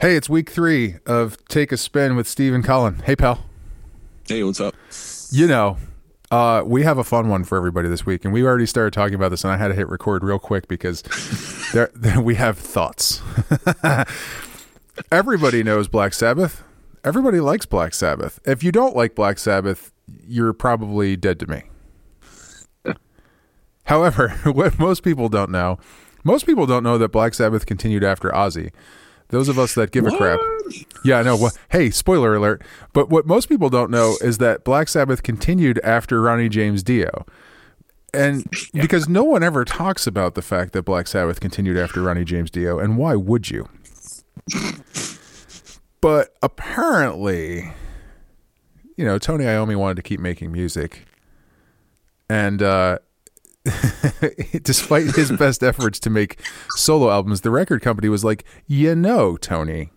Hey, it's week three of Take a Spin with Steve and Colin. Hey, pal. Hey, what's up? You know, uh, we have a fun one for everybody this week, and we already started talking about this, and I had to hit record real quick because there, there we have thoughts. everybody knows Black Sabbath. Everybody likes Black Sabbath. If you don't like Black Sabbath, you're probably dead to me. However, what most people don't know, most people don't know that Black Sabbath continued after Ozzy. Those of us that give a crap. Yeah, I know. Well, hey, spoiler alert. But what most people don't know is that Black Sabbath continued after Ronnie James Dio. And because no one ever talks about the fact that Black Sabbath continued after Ronnie James Dio, and why would you? But apparently, you know, Tony Iommi wanted to keep making music. And uh, despite his best efforts to make solo albums, the record company was like, you know, Tony,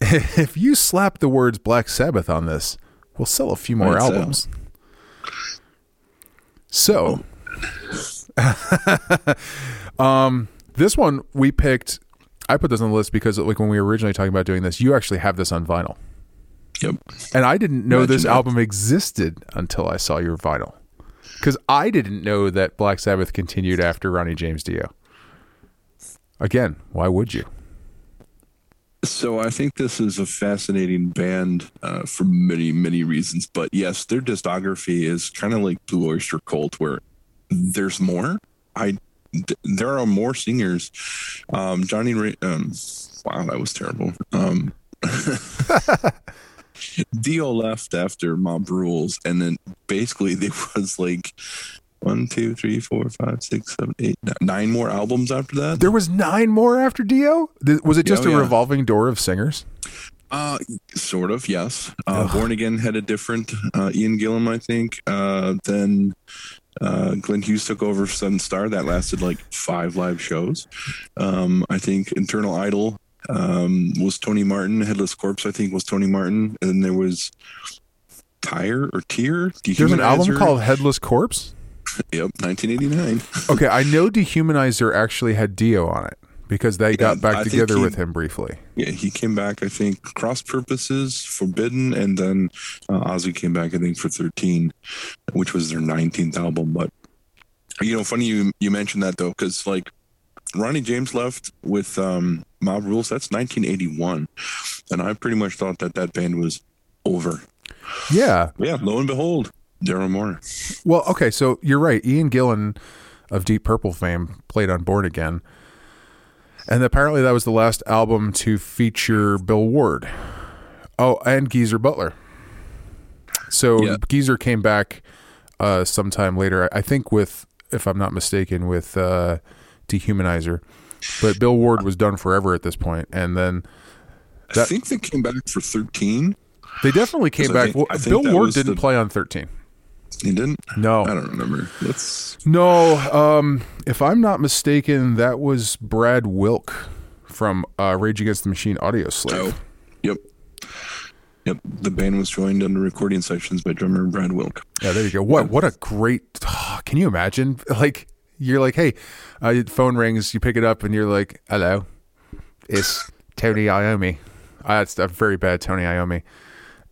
if you slap the words Black Sabbath on this, we'll sell a few more albums. So, um, this one we picked. I put this on the list because, like, when we were originally talking about doing this, you actually have this on vinyl, Yep. and I didn't know Imagine this that. album existed until I saw your vinyl. Because I didn't know that Black Sabbath continued after Ronnie James Dio. Again, why would you? So I think this is a fascinating band uh, for many, many reasons. But yes, their discography is kind of like Blue Oyster Cult, where there's more. I th- there are more singers. Um, Johnny, Ra- um, wow, that was terrible. Um, Dio left after Mob Rules, and then basically there was like one, two, three, four, five, six, seven, eight, nine, nine more albums after that. There was nine more after Dio. Was it just Oh, a yeah. revolving door of singers? Uh, sort of, yes. Uh, Born Again had a different uh, Ian Gillan, I think. Uh, then uh, Glenn Hughes took over Sun Star. That lasted like five live shows. Um, I think Eternal Idol um, was Tony Martin. Headless Cross, I think, was Tony Martin. And then there was Tire or Tear. There's an album called Headless Cross. Yep, 1989. Okay, I know Dehumanizer actually had Dio on it because they got back I together he- with him briefly. Yeah, he came back, I think, Cross Purposes, Forbidden, and then uh, Ozzy came back, I think, for 13, which was their 19th album. But, you know, funny you, you mentioned that, though, because, like, Ronnie James left with um, Mob Rules. That's 1981. And I pretty much thought that that band was over. Yeah. Yeah, lo and behold, Daryl Moore. Well, okay, so you're right. Ian Gillan of Deep Purple fame played on Born Again. And apparently that was the last album to feature Bill Ward. Oh, and Geezer Butler. So Yeah. Geezer came back uh, sometime later, I think with, if I'm not mistaken, with uh, Dehumanizer. But Bill Ward was done forever at this point, and then I think they came back for 13. they definitely came back. think- well, Bill Ward didn't the- play on 13. He didn't? No, I don't remember. Let's. No, um, if I'm not mistaken, that was Brad Wilk from uh, Rage Against the Machine Audioslave. Oh, yep. Yep. The band was joined on the recording sessions by drummer Brad Wilk. Yeah, there you go. What what a great! can you imagine? Like you're like, hey, uh, phone rings, you pick it up, and you're like, hello, it's Tony Iommi. Uh, that's a very bad Tony Iommi.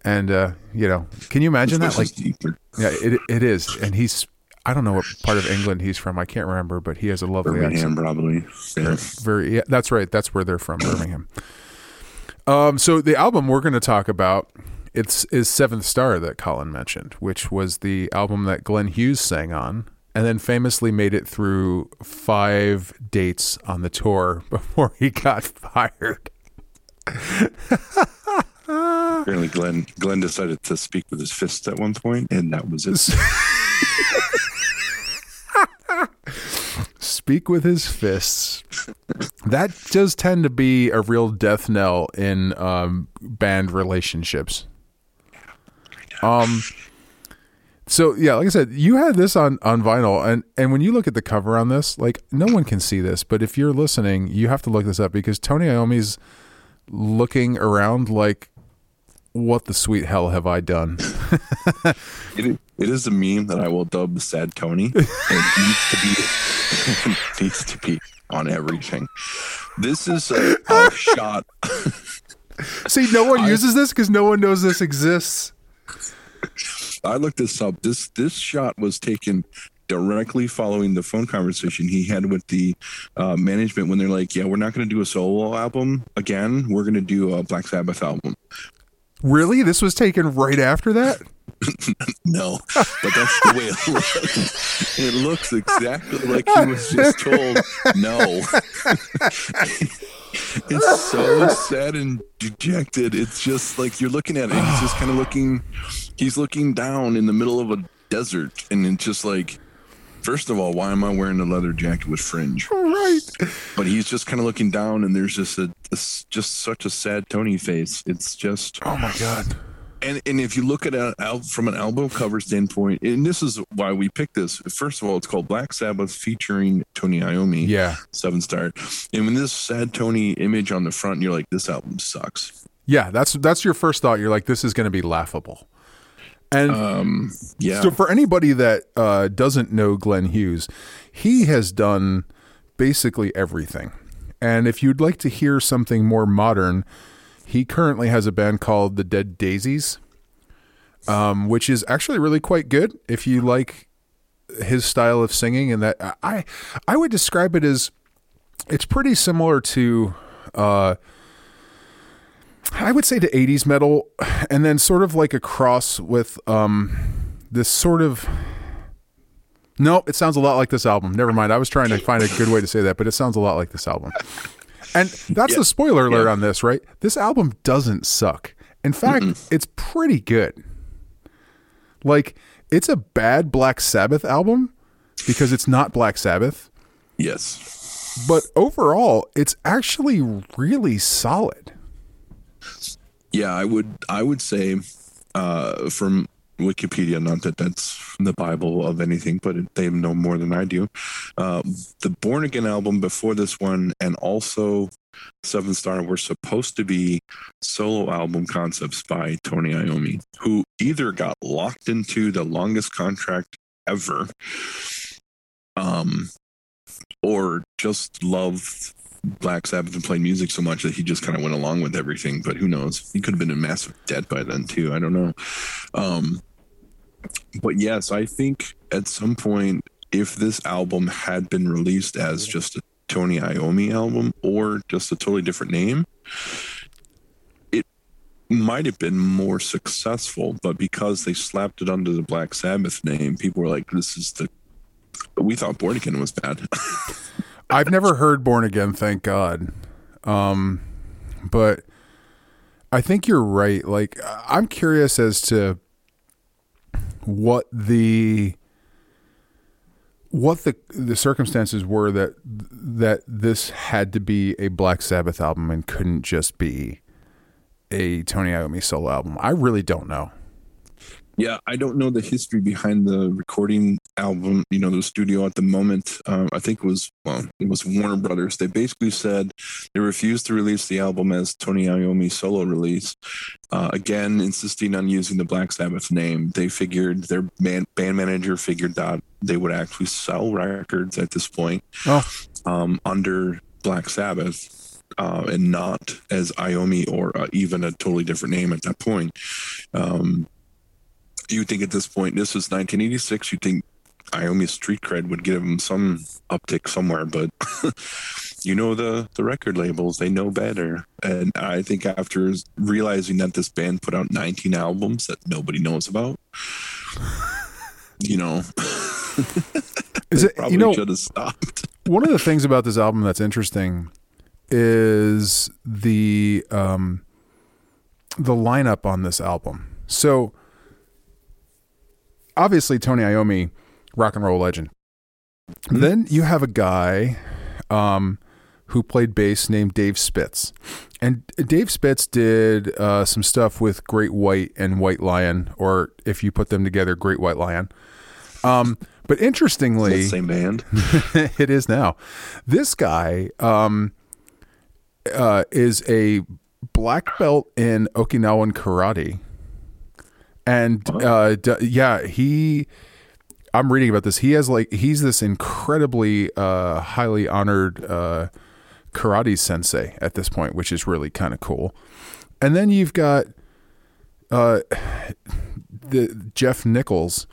And uh, you know, can you imagine that? Like, yeah, it it is. And he's I don't know what part of England he's from. I can't remember, but he has a lovely accent. Birmingham, probably. Yeah. very yeah, that's right that's where they're from birmingham um so the album we're going to talk about it's is seventh star that colin mentioned which was the album that glenn hughes sang on and then famously made it through five dates on the tour before he got fired. Apparently, Glenn Glenn decided to speak with his fists at one point, and that was it. speak with his fists. That does tend to be a real death knell in um, band relationships. Um so yeah like i said you had this on on vinyl and and when you look at the cover on this like no one can see this but if you're listening you have to look this up because tony iommi's looking around like what the sweet hell have i done It, is- it is a meme that I will dub "Sad Tony." It needs to be needs to be on everything. This is a, a shot. See, no one uses this because no one knows this exists. I looked this up. This this shot was taken directly following the phone conversation he had with the uh, management when they're like, "Yeah, we're not going to do a solo album again. We're going to do a Black Sabbath album." Really? This was taken right after that? no, but that's the way it looks. It looks exactly like he was just told no. it's so sad and dejected. It's just like you're looking at it. He's just kind of looking. He's looking down in the middle of a desert, and it's just like First of all, why am I wearing a leather jacket with fringe? Right. But he's just kind of looking down, and there's just a, a just such a sad Tony face. It's just oh my god. And and if you look at it from an album cover standpoint, and this is why we picked this. First of all, it's called Black Sabbath featuring Tony Iommi. Yeah, seven star. And when this sad Tony image on the front, you're like, this album sucks. Yeah, that's that's your first thought. You're like, this is going to be laughable. And um, yeah. So for anybody that uh, doesn't know Glenn Hughes, he has done basically everything. And if you'd like to hear something more modern, he currently has a band called the Dead Daisies, um, which is actually really quite good. If you like his style of singing, and that I I would describe it as it's pretty similar to. Uh, I would say to 80s metal and then sort of like a cross with um this sort of No, it sounds a lot like this album. Never mind. I was trying to find a good way to say that, but it sounds a lot like this album. And that's yeah. the spoiler alert yeah. on this, right? This album doesn't suck. In fact, Mm-mm. it's pretty good. Like it's a bad Black Sabbath album because it's not Black Sabbath. Yes. But overall, it's actually really solid. Yeah, I would I would say uh, from Wikipedia, not that that's the Bible of anything, but they know more than I do. Uh, the Born Again album before this one, and also Seven Star, were supposed to be solo album concepts by Tony Iommi, who either got locked into the longest contract ever, um, or just loved Black Sabbath and played music so much that he just kind of went along with everything. But who knows? He could have been in massive debt by then too. I don't know. Um, but yes, I think at some point, if this album had been released as just a Tony Iommi album or just a totally different name, it might have been more successful. But because they slapped it under the Black Sabbath name, people were like, "This is the." We thought Born Again was bad. I've never heard Born Again, thank God. Um, but I think you're right. Like, I'm curious as to what the what the the circumstances were that that this had to be a Black Sabbath album and couldn't just be a Tony Iommi solo album. I really don't know. Yeah, I don't know the history behind the recording album. You know, the studio at the moment. Um, I think it was well, it was Warner Brothers. They basically said they refused to release the album as Tony Iommi solo release. Uh, again, insisting on using the Black Sabbath name. They figured their band, band manager figured that they would actually sell records at this point oh. um, under Black Sabbath. Uh, and not as Iommi or uh, even a totally different name at that point. Um, you think at this point, this was 1986, you think Iommi's street cred would give him some uptick somewhere, but you know the the record labels they know better. And i think after realizing that this band put out 19 albums that nobody knows about you know is it you know should have stopped. one of the things about this album that's interesting is the um the lineup on this album. So obviously Tony Iommi, rock and roll legend. Mm-hmm. Then you have a guy um, who played bass named Dave Spitz. And Dave Spitz did uh, some stuff with Great White and White Lion, or if you put them together, Great White Lion. Um, but interestingly, same band. it is now. This guy um, uh, is a black belt in Okinawan karate and uh, d- yeah, he. I'm reading about this. He has like he's this incredibly uh, highly honored uh, karate sensei at this point, which is really kind of cool. And then you've got uh, the Geoff Nicholls.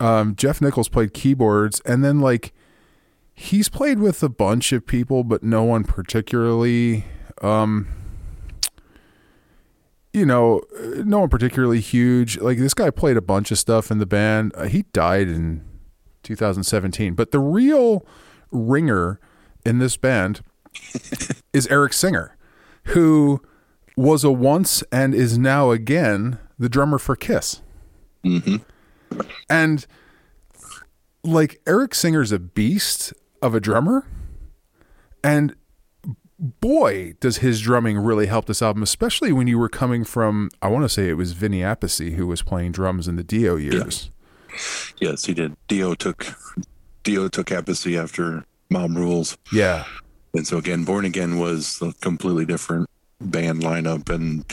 Um, Geoff Nicholls played keyboards, and then like he's played with a bunch of people, but no one particularly. Um, you know, no one particularly huge. Like this guy played a bunch of stuff in the band. Uh, he died in 2017, but the real ringer in this band is Eric Singer, who was a once and is now again the drummer for Kiss. Mm-hmm. And like Eric Singer's a beast of a drummer. And boy, does his drumming really help this album, especially when you were coming from, I want to say it was Vinny Appice who was playing drums in the Dio years. Yeah. Yes, he did. Dio took Dio took Appice after Mob Rules. Yeah. And so again, Born Again was a completely different band lineup and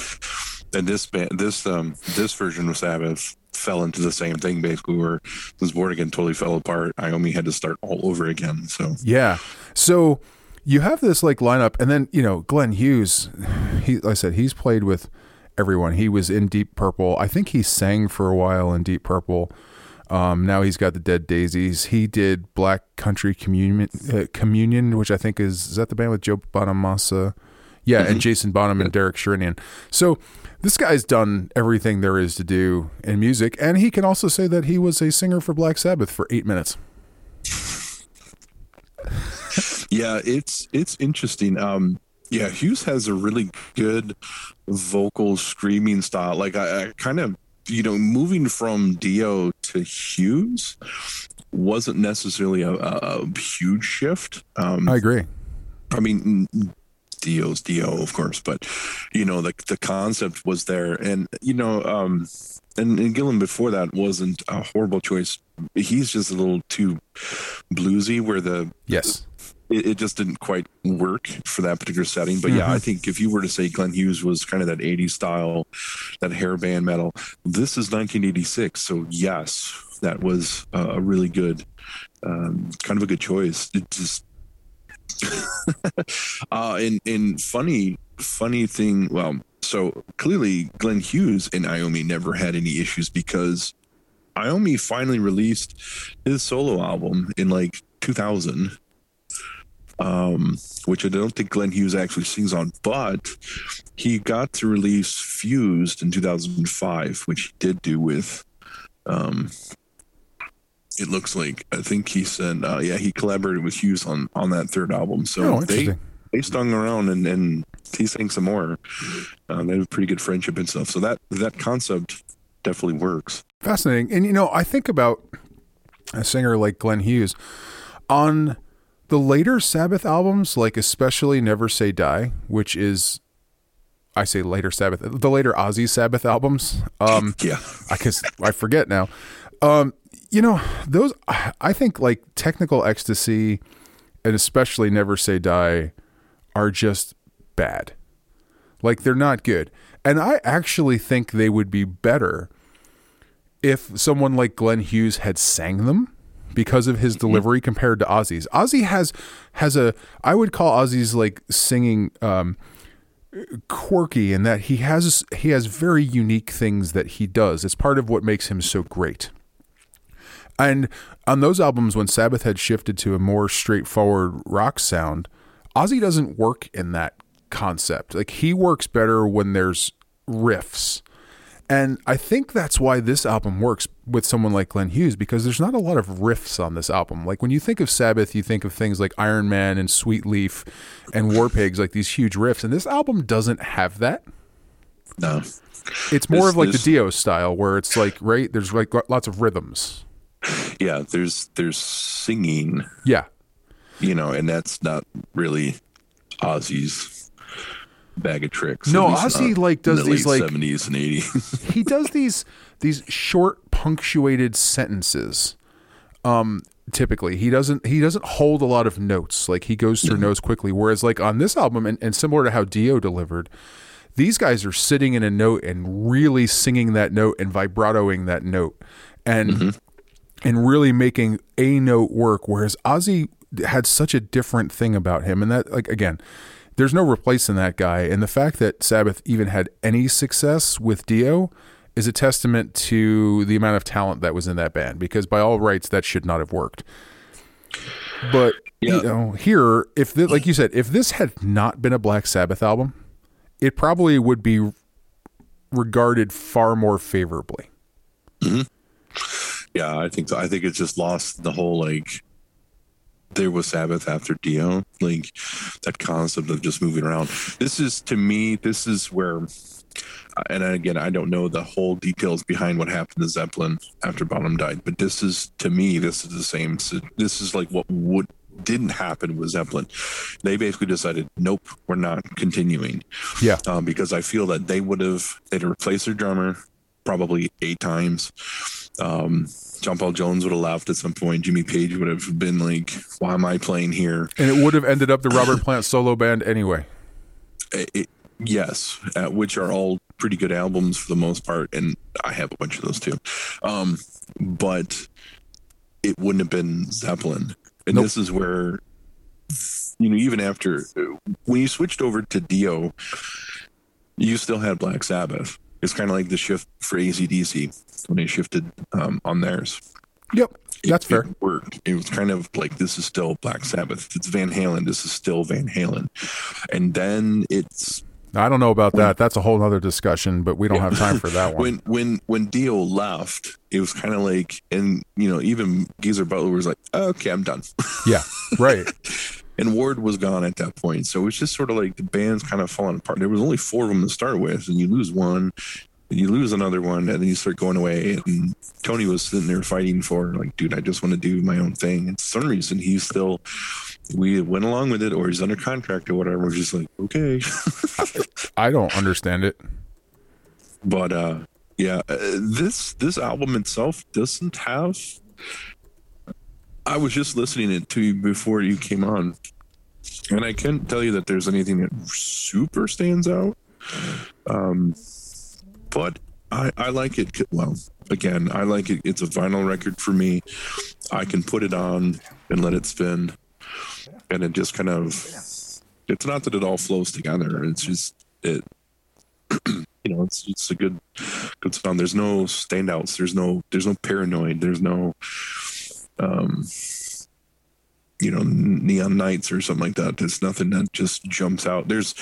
and this band this um this version of Sabbath fell into the same thing basically where this Born Again totally fell apart. Iommi had to start all over again. So Yeah. So you have this like lineup and then, you know, Glenn Hughes, he like I said, he's played with everyone. He was in Deep Purple. I think he sang for a while in Deep Purple. Um, now he's got the Dead Daisies. He did Black Country Communion, uh, Communion, which I think is is that the band with Joe Bonamassa? Yeah, and Jason Bonham and Derek Sherinian. So this guy's done everything there is to do in music, and he can also say that he was a singer for Black Sabbath for eight minutes. Yeah, it's it's interesting. Um, yeah, Hughes has a really good vocal screaming style. Like I, I kind of you know, moving from Dio to Hughes wasn't necessarily a, a, huge shift. Um, I agree. I mean, Dio's Dio, of course, but you know, the the concept was there, and you know, um, and, and Gillan before that wasn't a horrible choice. He's just a little too bluesy, where the yes. It, it just didn't quite work for that particular setting. But yeah, I think if you were to say Glenn Hughes was kind of that 80s style, that hair band metal, this is 1986. So yes, that was uh, a really good, um, kind of a good choice. It just, uh, and, and funny, funny thing. Well, so clearly Glenn Hughes and Iommi never had any issues because Iommi finally released his solo album in like 2000 um, which I don't think Glenn Hughes actually sings on, but he got to release Fused in 2005, which he did do with. Um, it looks like I think he said, uh, yeah, he collaborated with Hughes on on that third album. So Oh, they they stung around and and he sang some more. Um, they have a pretty good friendship and stuff. So that that concept definitely works. Fascinating. And you know, I think about a singer like Glenn Hughes on the later Sabbath albums, like especially Never Say Die, which is I say later Sabbath, the later Ozzy Sabbath albums. Um Yeah. I guess I forget now. Um, you know, those I think like technical ecstasy and especially Never Say Die are just bad. Like they're not good. And I actually think they would be better if someone like Glenn Hughes had sang them because of his delivery compared to Ozzy's. Ozzy has has a I would call Ozzy's like singing um quirky in that he has he has very unique things that he does. It's part of what makes him so great. And on those albums when Sabbath had shifted to a more straightforward rock sound, Ozzy doesn't work in that concept. Like he works better when there's riffs. And I think that's why this album works with someone like Glenn Hughes because there's not a lot of riffs on this album. Like when you think of Sabbath, you think of things like Iron Man and Sweet Leaf and War Pigs, like these huge riffs. And this album doesn't have that. No. It's more This- of like this- the Dio style where it's like, right, there's like lots of rhythms. Yeah, there's there's singing Yeah. you know, and that's not really Ozzy's bag of tricks. No, Ozzy, like, does the these, like- seventies and eighties. he does these these short punctuated sentences um typically. He doesn't he doesn't hold a lot of notes. Like he goes through notes quickly. Whereas like on this album and, and similar to how dio delivered these guys are sitting in a note and really singing that note and vibratoing that note and and really making a note work. Whereas ozzy had such a different thing about him, and that like again, there's no replacing that guy. And the fact that Sabbath even had any success with Dio is a testament to the amount of talent that was in that band. Because by all rights, that should not have worked. But Yeah. you know, here, if the, like you said, if this had not been a Black Sabbath album, it probably would be regarded far more favorably. Mm-hmm. Yeah, I think so. I think it's just lost the whole like there was Sabbath after Dio, like that concept of just moving around. This is to me, this is where and again, I don't know the whole details behind what happened to Zeppelin after Bonham died, but this is to me, this is the same. This is like what would didn't happen with Zeppelin. They basically decided, nope, we're not continuing Yeah. um, because I feel that they would have they'd replaced their drummer probably eight times. Um, John Paul Jones would have laughed at some point. Jimmy Page would have been like, "Why am I playing here?" And it would have ended up the Robert Plant solo band anyway. It- it- yes, uh, which are all pretty good albums for the most part, and I have a bunch of those too. Um, but it wouldn't have been Zeppelin, and Nope. this is where you know even after when you switched over to Dio, you still had Black Sabbath. It's kind of like the shift for ACDC when they shifted um, on theirs. Yep. That's it, fair. It worked. It was kind of like this is still Black Sabbath. It's Van Halen. This is still Van Halen. And then it's I don't know about that. That's a whole other discussion, but we don't have time for that one. when when when Dio left, it was kind of like, and you know, even Geezer Butler was like, okay, I'm done. yeah. Right. and Ward was gone at that point, so it's just sort of like the band's kind of falling apart. There was only four of them to start with, and you lose one, and you lose another one, and then you start going away. And Tony was sitting there fighting for like, dude, I just want to do my own thing. And for some reason, he's still. We went along with it, or he's under contract or whatever. We're just like, okay. I don't understand it. but uh yeah uh, this this album itself doesn't have i was just listening it to you before you came on and i can't tell you that there's anything that super stands out um but i i like it well again i like it. It's a vinyl record for me. I can put it on and let it spin. And it just kind of it's not that it all flows together. It's just it you know it's it's a good good song. There's no standouts. There's no there's no paranoid. There's no um you know neon nights or something like that. There's nothing that just jumps out. There's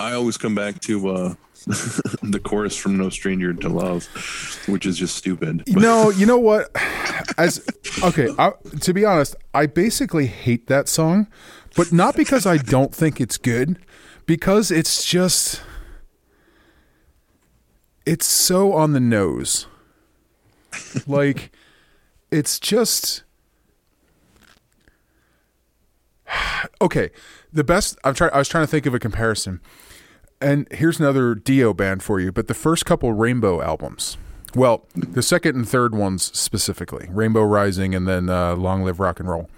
i always come back to uh the chorus from no stranger to love which is just stupid No, you know what? As okay, I, to be honest, I basically hate that song, but not because I don't think it's good, because it's just it's so on the nose. Like it's just okay. The best I'm trying. I was trying to think of a comparison, and here's another Dio band for you. But the first couple Rainbow albums, well, the second and third ones specifically, Rainbow Rising and then uh, Long Live Rock and Roll,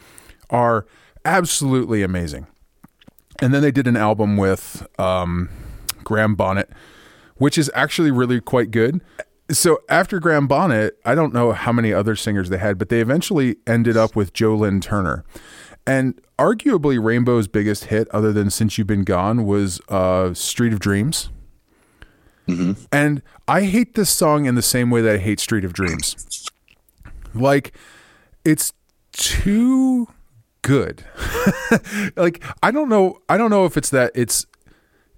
are absolutely amazing. And then they did an album with um, Graham Bonnet, which is actually really quite good. So after Graham Bonnet, I don't know how many other singers they had, but they eventually ended up with Joe Lynn Turner. And arguably Rainbow's biggest hit, other than Since You've Been Gone, was uh, Street of Dreams. And I hate this song in the same way that I hate Street of Dreams. Like, it's too good. like, I don't know. I don't know if it's that it's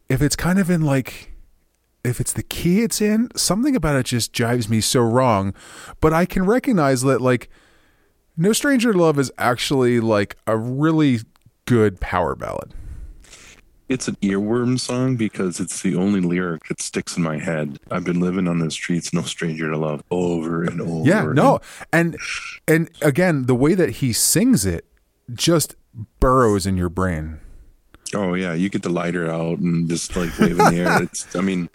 if it's kind of in like if it's the key it's in. Something about it just jives me so wrong. But I can recognize that like No Stranger to Love is actually like a really good power ballad. it's an earworm song because it's the only lyric that sticks in my head. I've been living on the streets, no stranger to love, over and over. Yeah, no. And and again, the way that he sings it just burrows in your brain. Oh yeah, you get the lighter out and just like wave in the air. It's, I mean,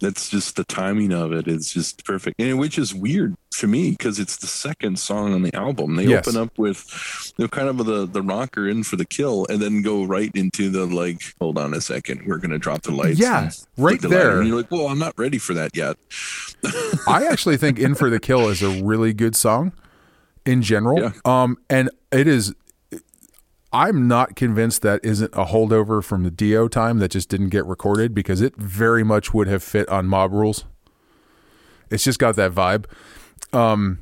that's just the timing of it. it is just perfect, and which is weird to me because it's the second song on the album. They Yes. open up with you know, kind of the the rocker in for the kill, and then go right into the like, hold on a second, we're gonna drop the lights. Yeah, right the there. And you're like, well, I'm not ready for that yet. I actually think In for the Kill is a really good song in general. Yeah. Um and it is I'm not convinced that isn't a holdover from the Dio time that just didn't get recorded because it very much would have fit on Mob Rules. It's just got that vibe. Um,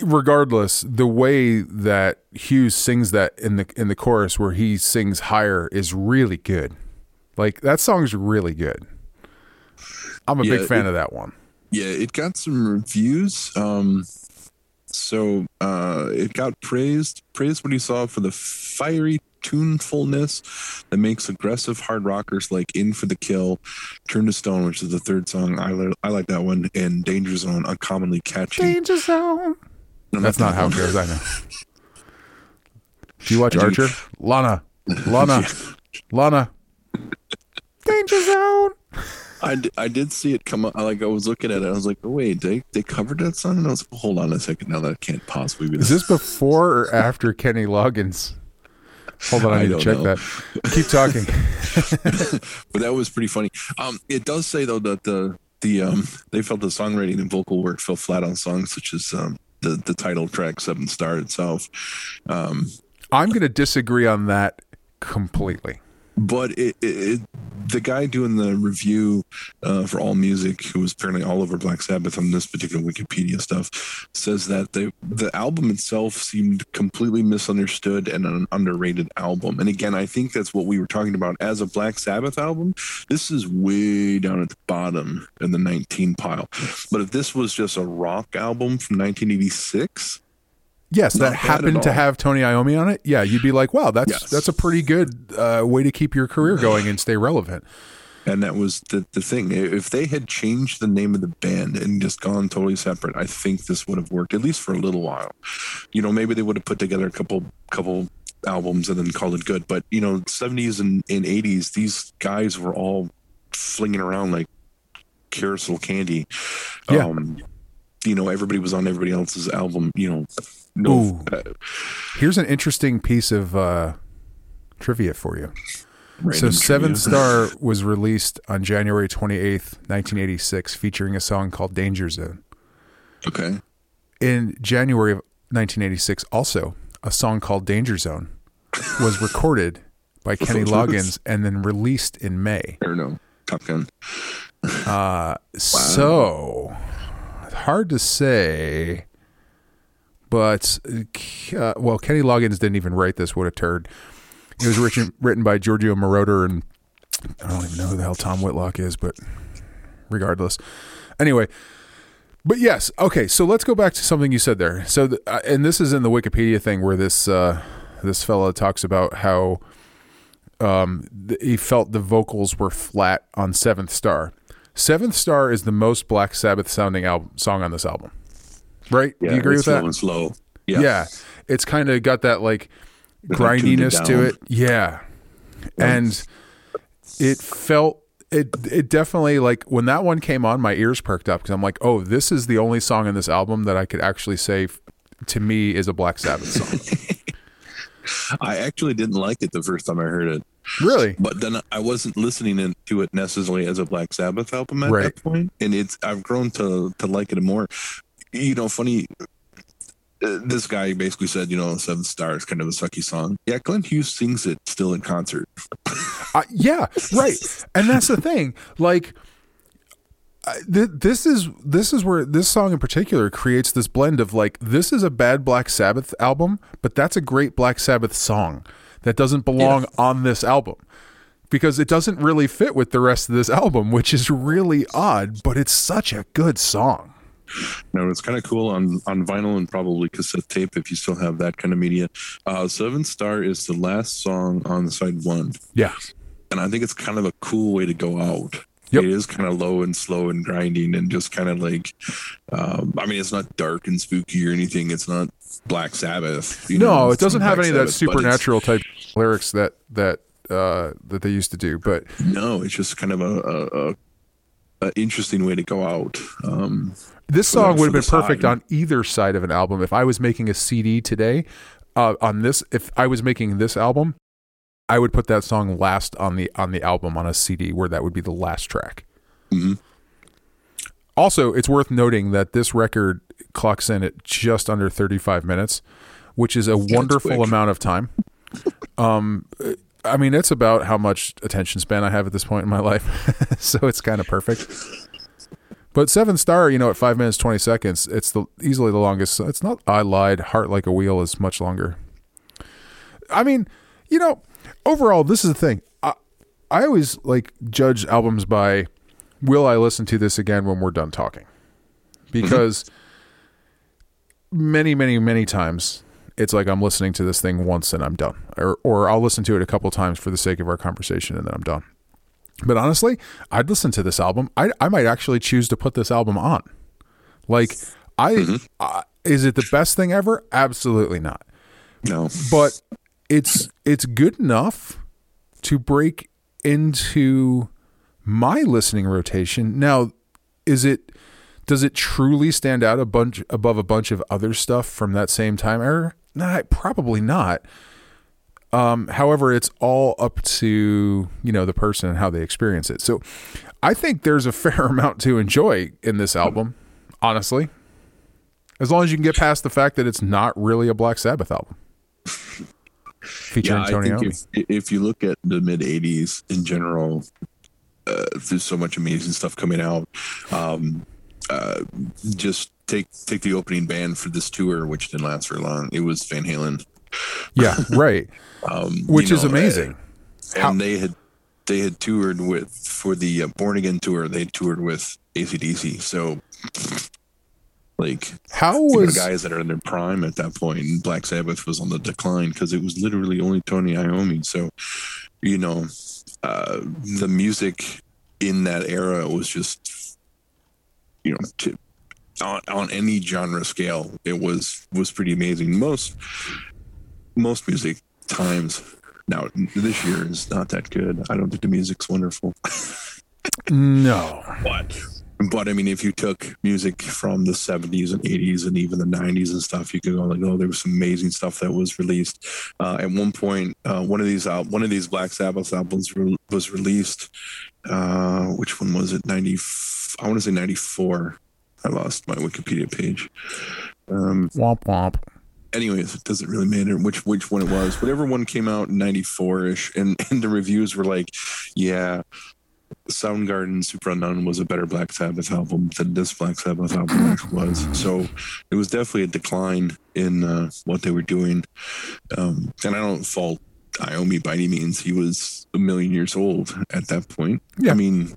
regardless, the way that Hughes sings that in the in the chorus where he sings higher is really good. Like that song's really good. I'm a Yeah, big fan it- of that one. Yeah, it got some reviews. Um, so uh, it got praised praised when he saw for the fiery tunefulness that makes aggressive hard rockers like "In for the Kill," "Turn to Stone," which is the third song. I li- I like that one, and "Danger Zone," uncommonly catchy. Danger zone. No, That's not that how it goes. I know. Do you watch I do. Archer? Lana, Lana, Lana. Danger zone. I, d- I did see it come up. Like I was looking at it, I was like, oh, "Wait, they they covered that song?" And I was like, "Hold on a second, now that can't possibly be." Is this before or after Kenny Loggins? Hold on, I I need to check know. that. Keep talking. but that was pretty funny. Um, it does say though that the the um they felt the songwriting and vocal work fell flat on songs such as um the the title track Seven Star itself. Um, I'm going to disagree on that completely. But it, it, it the guy doing the review uh, for all music who was apparently all over black sabbath on this particular wikipedia stuff says that the the album itself seemed completely misunderstood and an underrated album. And again i think that's what we were talking about. As a black sabbath album this is way down at the bottom in the 19 pile. But if this was just a rock album from 1986 Yes, Not that happened to have Tony Iommi on it. Yeah, you'd be like, "Wow, that's Yes. that's a pretty good uh, way to keep your career going and stay relevant." And that was the, the thing. If they had changed the name of the band and just gone totally separate, I think this would have worked at least for a little while. You know, maybe they would have put together a couple couple albums and then called it good. But you know, seventies and, and eighties, these guys were all flinging around like carousel candy. Yeah. Um, you know, everybody was on everybody else's album. You know, no. Ooh. Uh, Here's an interesting piece of uh, trivia for you. so random Seventh trivia. Star was released on January 28th, 1986, featuring a song called Danger Zone. Okay. In January of 1986, also, a song called Danger Zone was recorded by Kenny Loggins and then released in May. Or no. Top Gun. Uh, So, hard to say, but uh, well, Kenny Loggins didn't even write this. What a turd! It was written written by Giorgio Moroder and I don't even know who the hell Tom Whitlock is, but regardless, anyway. But yes, okay. So let's go back to something you said there. So, the, uh, and this is in the Wikipedia thing where this uh, this fellow talks about how um, th- he felt the vocals were flat on Seventh Star. Seventh Star is the most Black Sabbath sounding album song on this album, right? Do you agree with that? Slow and slow. Yeah, yeah. it's kind of got that like They tuned it grindiness to it. Yeah, and it felt it. It definitely like when that one came on, my ears perked up because I'm like, oh, this is the only song in this album that I could actually say to me is a Black Sabbath song. I actually didn't like it the first time I heard it, really? but then I wasn't listening in- to it necessarily as a Black Sabbath album at Right. that point, and it's I've grown to to like it more. You know, funny. uh, This guy basically said, you know, Seven Stars, kind of a sucky song. Yeah, Glenn Hughes sings it still in concert. Uh, yeah, right. And that's the thing. Like, this is this is where this song in particular creates this blend of like this is a bad Black Sabbath album, but that's a great Black Sabbath song that doesn't belong on this album because it doesn't really fit with the rest of this album, which is really odd. But it's such a good song. No, it's kind of cool on on vinyl and probably cassette tape if you still have that kind of media. Uh, Seven Star is the last song on side one. Yeah, and I think it's kind of a cool way to go out. Yep. It is kind of low and slow and grinding and just kind of like, um, I mean, it's not dark and spooky or anything. It's not Black Sabbath. you know, no, it doesn't have Black any of that Sabbath, but it's- supernatural type lyrics that that uh, that they used to do. But No, it's just kind of a, a, a, a interesting way to go out. Um, This song would have been perfect side. on either side of an album. If I was making a CD today, uh, on this, if I was making this album, I would put that song last on the on the album on a CD, where that would be the last track. Mhm. Also, it's worth noting that this record clocks in at just under 35 minutes, which is a wonderful amount of time. um, I mean, it's about how much attention span I have at this point in my life, so it's kind of perfect. But seven star, you know, at five minutes twenty seconds, it's the easily the longest. It's not. I lied. Heart like a wheel is much longer. I mean, you know, overall, this is the thing. I, I always like judge albums by will I listen to this again when we're done talking? Because many, many, many times it's like I'm listening to this thing once and I'm done, or or I'll listen to it a couple times for the sake of our conversation and then I'm done. But honestly, I'd listen to this album. I I might actually choose to put this album on. Like I, uh, is it the best thing ever? Absolutely not. No. But it's it's good enough to break into my listening rotation. Now, is it does it truly stand out a bunch above a bunch of other stuff from that same time era? Nah, probably not. Um, however, it's all up to you know the person and how they experience it. So, I think there's a fair amount to enjoy in this album, honestly. As long as you can get past the fact that it's not really a Black Sabbath album featuring yeah, Tony I think if, if you look at the mid 80s in general, uh, there's so much amazing stuff coming out. Um, uh, just take take the opening band for this tour, which didn't last very long. It was Van Halen, Yeah, right. um, Which you is know, amazing. and How- they had they had toured with for the uh, Born Again tour. They toured with ACDC. So, like, How you know, was guys that are in their prime at that point, and Black Sabbath was on the decline because it was literally only Tony Iommi. So, you know, uh, the music in that era was just, you know, to, on, on any genre scale, it was was pretty amazing. Most most music times now this year is not that good. I don't think the music's wonderful, no? but but I mean, if you took music from the 70s and 80s and even the 90s and stuff, you could go like, oh, there was some amazing stuff that was released. Uh, at one point, uh, one of these al- one of these Black Sabbath albums re- was released. Uh, which one was it? 90. I want to say 94. I lost my Wikipedia page. Um, Womp womp. anyways, it doesn't really matter which which one it was. Whatever one came out in '94 ish, and and the reviews were like, yeah. Soundgarden Superunknown was a better Black Sabbath album than this Black Sabbath album actually was. So it was definitely a decline in uh, what they were doing. Um, and I don't fault Iommi by any means. He was a million years old at that point. Yeah. I mean,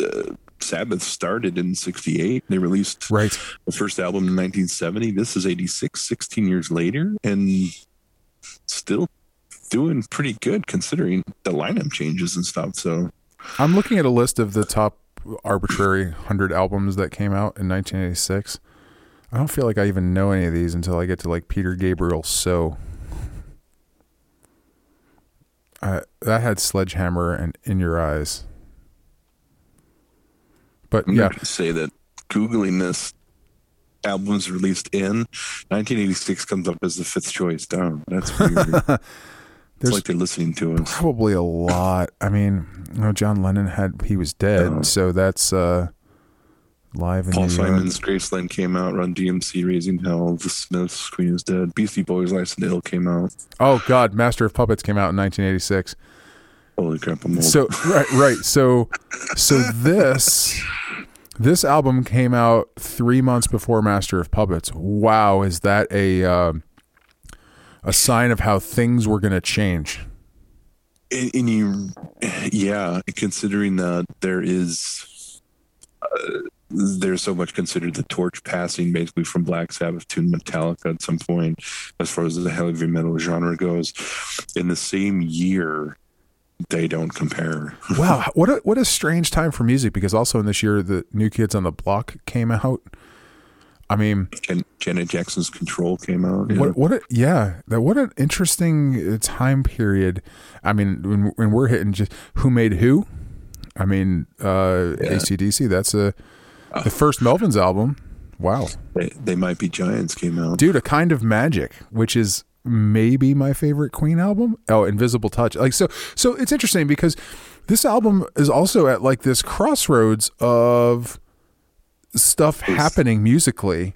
uh, Sabbath started in 68. They released Right. the first album in 1970. This is 86, 16 years later, and still doing pretty good considering the lineup changes and stuff. So, I'm looking at a list of the top arbitrary 100 albums that came out in 1986. I don't feel like I even know any of these until I get to like Peter Gabriel So. Uh, that had Sledgehammer and In Your Eyes. But I'm yeah, say that Googling this albums released in 1986 comes up as the fifth choice down. That's weird. it's like they're listening to us. probably a lot. I mean, you know, John Lennon had he was dead, Yeah. so that's uh live Paul. Simon's Graceland came out. Run DMC Raising Hell. The Smiths Queen is Dead. Beastie Boys License to Ill came out. Oh God, Master of Puppets came out in 1986. Holy crap! I'm old. So right, right. So, so this this album came out three months before Master of Puppets. Wow, is that a uh, a sign of how things were going to change? and, and you yeah considering that there is uh, there's so much considered the torch passing basically from black sabbath to metallica at some point as far as the heavy metal genre goes in the same year they don't compare Wow, what a what a strange time for music. Because also in this year, the New Kids on the Block came out. I mean, Jan- janet jackson's control came out yeah. What what a, yeah, that what an interesting uh, time period. I mean, when, when we're hitting just who made who? I mean, uh Yeah. ACDC, that's a the first Melvins album. Wow. they, they might be giants came out Dude, a kind of magic, which is maybe my favorite Queen album. Oh, Invisible Touch. Like so so it's interesting because this album is also at like this crossroads of stuff happening musically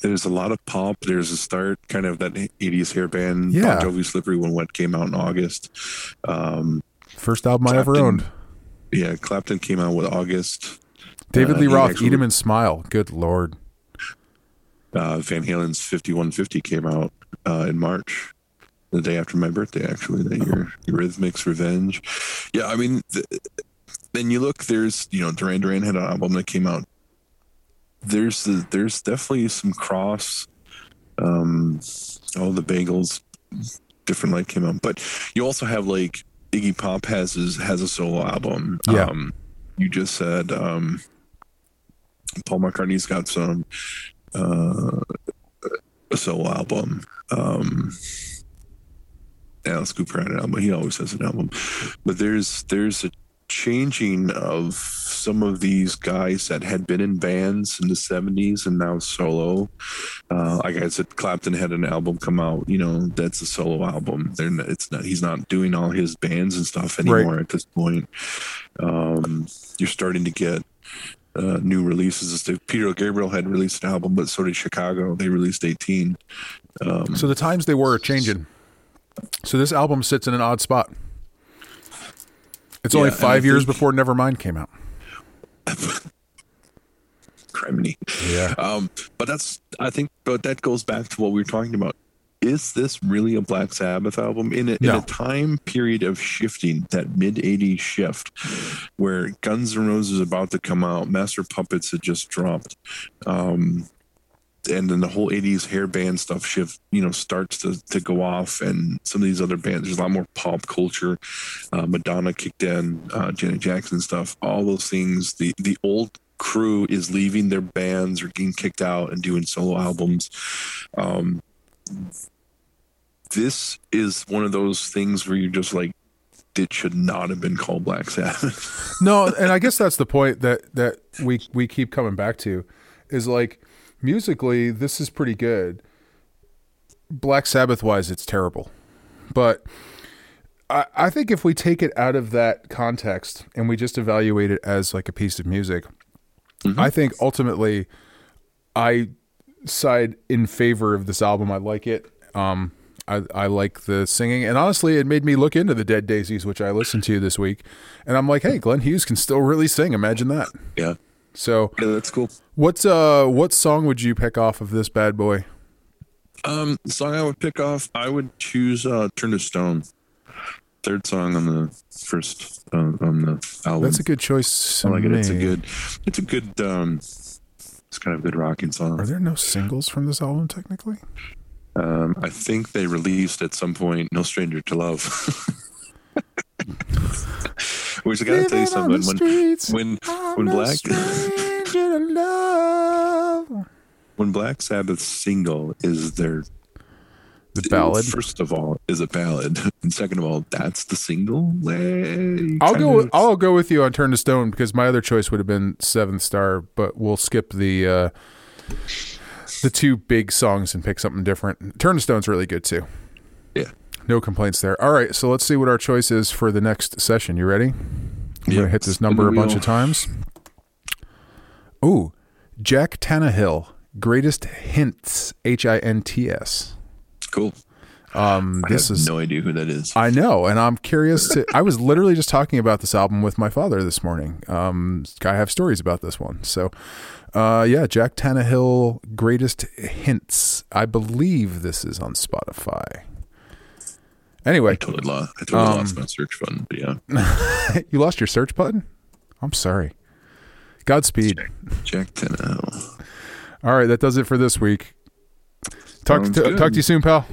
there's a lot of pop. There's a start, kind of that 80s hair band. Yeah. Bon Jovi Slippery When Wet came out in August. Um, First album I ever owned. yeah, Clapton came out with August. David Uh, Lee Roth, actually- Eat 'em and Smile. Good lord. Uh, Van Halen's 5150 came out uh, in March, the day after my birthday, actually, that year. Eurythmics Revenge. Yeah, I mean, th- then you look, there's, you know, Duran Duran had an album that came out. There's the, there's definitely some cross. Um, all the Bangles, different light came out, but you also have like Iggy Pop has his has a solo album. Yeah. Um, you just said um, Paul McCartney's got some uh, a solo album. Um, Alice Cooper had an album. He always has an album, but there's there's a changing of some of these guys that had been in bands in the 70s and now solo. Uh, like I said, Clapton had an album come out. You know, that's a solo album. They're not, it's not. He's not doing all his bands and stuff anymore at this point. Um, you're starting to get uh, new releases. Peter Gabriel had released an album, but so did Chicago. They released 18. Um, So the times they were changing. So this album sits in an odd spot. It's only Yeah, and five years think- before Nevermind came out. criminy. Yeah. Um, but that's I think, but that goes back to what we were talking about. Is this really a Black Sabbath album in a, in a time period of shifting, that mid '80s shift, where Guns N' Roses is about to come out, Master Puppets had just dropped, um, and then the whole '80s hair band stuff shift, you know, starts to, to go off, and some of these other bands, there's a lot more pop culture. Uh, Madonna kicked in, uh, Janet Jackson stuff, all those things. The the old crew is leaving their bands or getting kicked out and doing solo albums. Um, this is one of those things where you're just like, it should not have been called Black Sabbath. No, and I guess that's the point that that we we keep coming back to is like musically this is pretty good. Black Sabbath wise it's terrible. But I, I think if we take it out of that context and we just evaluate it as like a piece of music, I think ultimately I side in favor of this album. I like it. Um I, I like the singing, and honestly, it made me look into the Dead Daisies, which I listened to this week, and I'm like, hey, Glenn Hughes can still really sing. Imagine that. yeah, So, yeah, that's cool. what's uh, what song would you pick off of this bad boy? Um, the song I would pick off, I would choose uh, "Turn to Stone." Third song on the first uh, on the album. That's a good choice. I like it. It's a good. It's a good. Um, it's kind of a good rocking song. Are there no singles from this album technically? Um, I think they released at some point "No Stranger to Love." Which I gotta tell you something. When when when Black the when Black Sabbath's single is their the ballad. first of all is a ballad, and second of all, that's the single. Way I'll go. kinda- I'll go with you on "Turn to Stone" because my other choice would have been Seventh Star, but we'll skip the uh, the two big songs and pick something different. "Turn to Stone's really good too. Yeah. No complaints there. All right, so let's see what our choice is for the next session. You ready? I'm Yeah, gonna hit this number a bunch of times. Ooh, Jack Tannehill, greatest hints. H I N T S. Cool. Um, I this is no idea who that is. I know, and I'm curious to. I was literally just talking about this album with my father this morning. Um, I have stories about this one. So, uh, yeah, Jack Tannehill, greatest hints. I believe this is on Spotify. I Anyway, totally lost. I totally Um, lost my search button. But yeah, you lost your search button. I'm sorry. Godspeed. Jack Tannehill. All right, that does it for this week. Talk Sounds to, good. talk to you soon, pal.